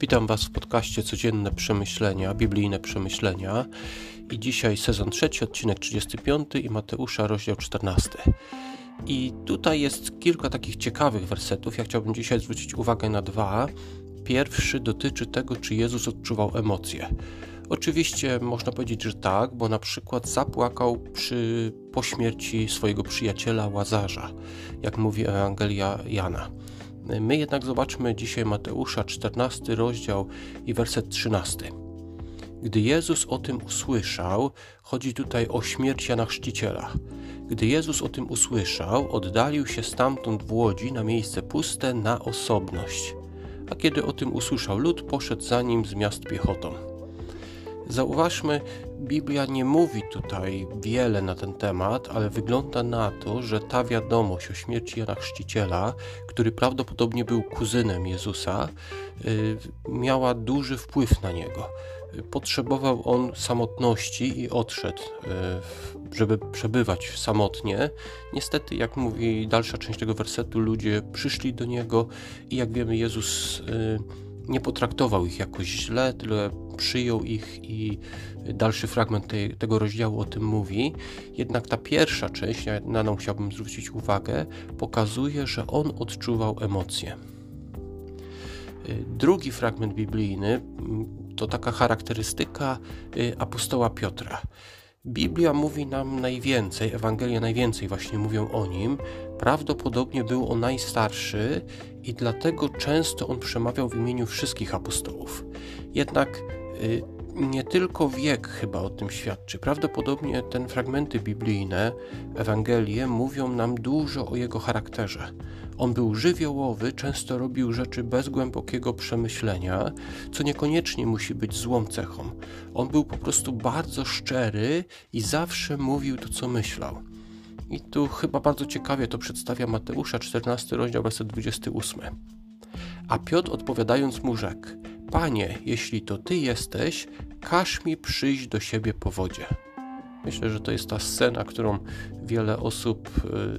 Witam Was w podcaście Codzienne Przemyślenia, biblijne przemyślenia. I dzisiaj sezon trzeci, odcinek 35 i Mateusza, rozdział 14. I tutaj jest kilka takich ciekawych wersetów. Ja chciałbym dzisiaj zwrócić uwagę na dwa. Pierwszy dotyczy tego, czy Jezus odczuwał emocje. Oczywiście można powiedzieć, że tak, bo na przykład zapłakał przy, po śmierci swojego przyjaciela Łazarza, jak mówi Ewangelia Jana. My jednak zobaczmy dzisiaj Mateusza 14 rozdział i werset 13. Gdy Jezus o tym usłyszał, chodzi tutaj o śmierć Jana Chrzciciela. Gdy Jezus o tym usłyszał, oddalił się stamtąd w łodzi na miejsce puste na osobność. A kiedy o tym usłyszał lud, poszedł za nim z miast piechotą. Zauważmy, Biblia nie mówi tutaj wiele na ten temat, ale wygląda na to, że ta wiadomość o śmierci Jana Chrzciciela, który prawdopodobnie był kuzynem Jezusa, y, miała duży wpływ na niego. Potrzebował on samotności i odszedł, y, żeby przebywać samotnie. Niestety, jak mówi dalsza część tego wersetu, ludzie przyszli do niego i jak wiemy, Jezus y, nie potraktował ich jakoś źle, tyle przyjął ich i dalszy fragment tej, tego rozdziału o tym mówi. Jednak ta pierwsza część, na nią chciałbym zwrócić uwagę, pokazuje, że on odczuwał emocje. Drugi fragment biblijny to taka charakterystyka y, apostoła Piotra. Biblia mówi nam najwięcej, Ewangelia najwięcej właśnie mówią o nim. Prawdopodobnie był on najstarszy i dlatego często on przemawiał w imieniu wszystkich apostołów. Jednak y, nie tylko wiek chyba o tym świadczy. Prawdopodobnie te fragmenty biblijne, Ewangelie, mówią nam dużo o jego charakterze. On był żywiołowy, często robił rzeczy bez głębokiego przemyślenia, co niekoniecznie musi być złą cechą. On był po prostu bardzo szczery i zawsze mówił to, co myślał. I tu chyba bardzo ciekawie to przedstawia Mateusza, 14 rozdział, werset 28. A Piotr odpowiadając mu rzekł: Panie, jeśli to ty jesteś, każ mi przyjść do siebie po wodzie. Myślę, że to jest ta scena, którą wiele osób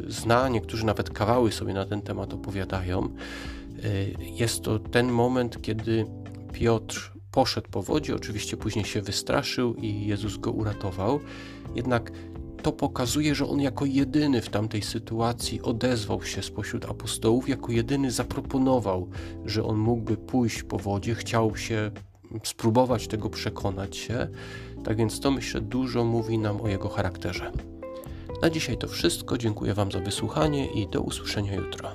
y, zna, niektórzy nawet kawały sobie na ten temat opowiadają. Y, jest to ten moment, kiedy Piotr poszedł po wodzie, oczywiście później się wystraszył i Jezus go uratował. Jednak to pokazuje, że on jako jedyny w tamtej sytuacji odezwał się spośród apostołów, jako jedyny zaproponował, że on mógłby pójść po wodzie, chciał się spróbować tego przekonać się. Tak więc to myślę dużo mówi nam o jego charakterze. Na dzisiaj to wszystko. Dziękuję Wam za wysłuchanie i do usłyszenia jutro.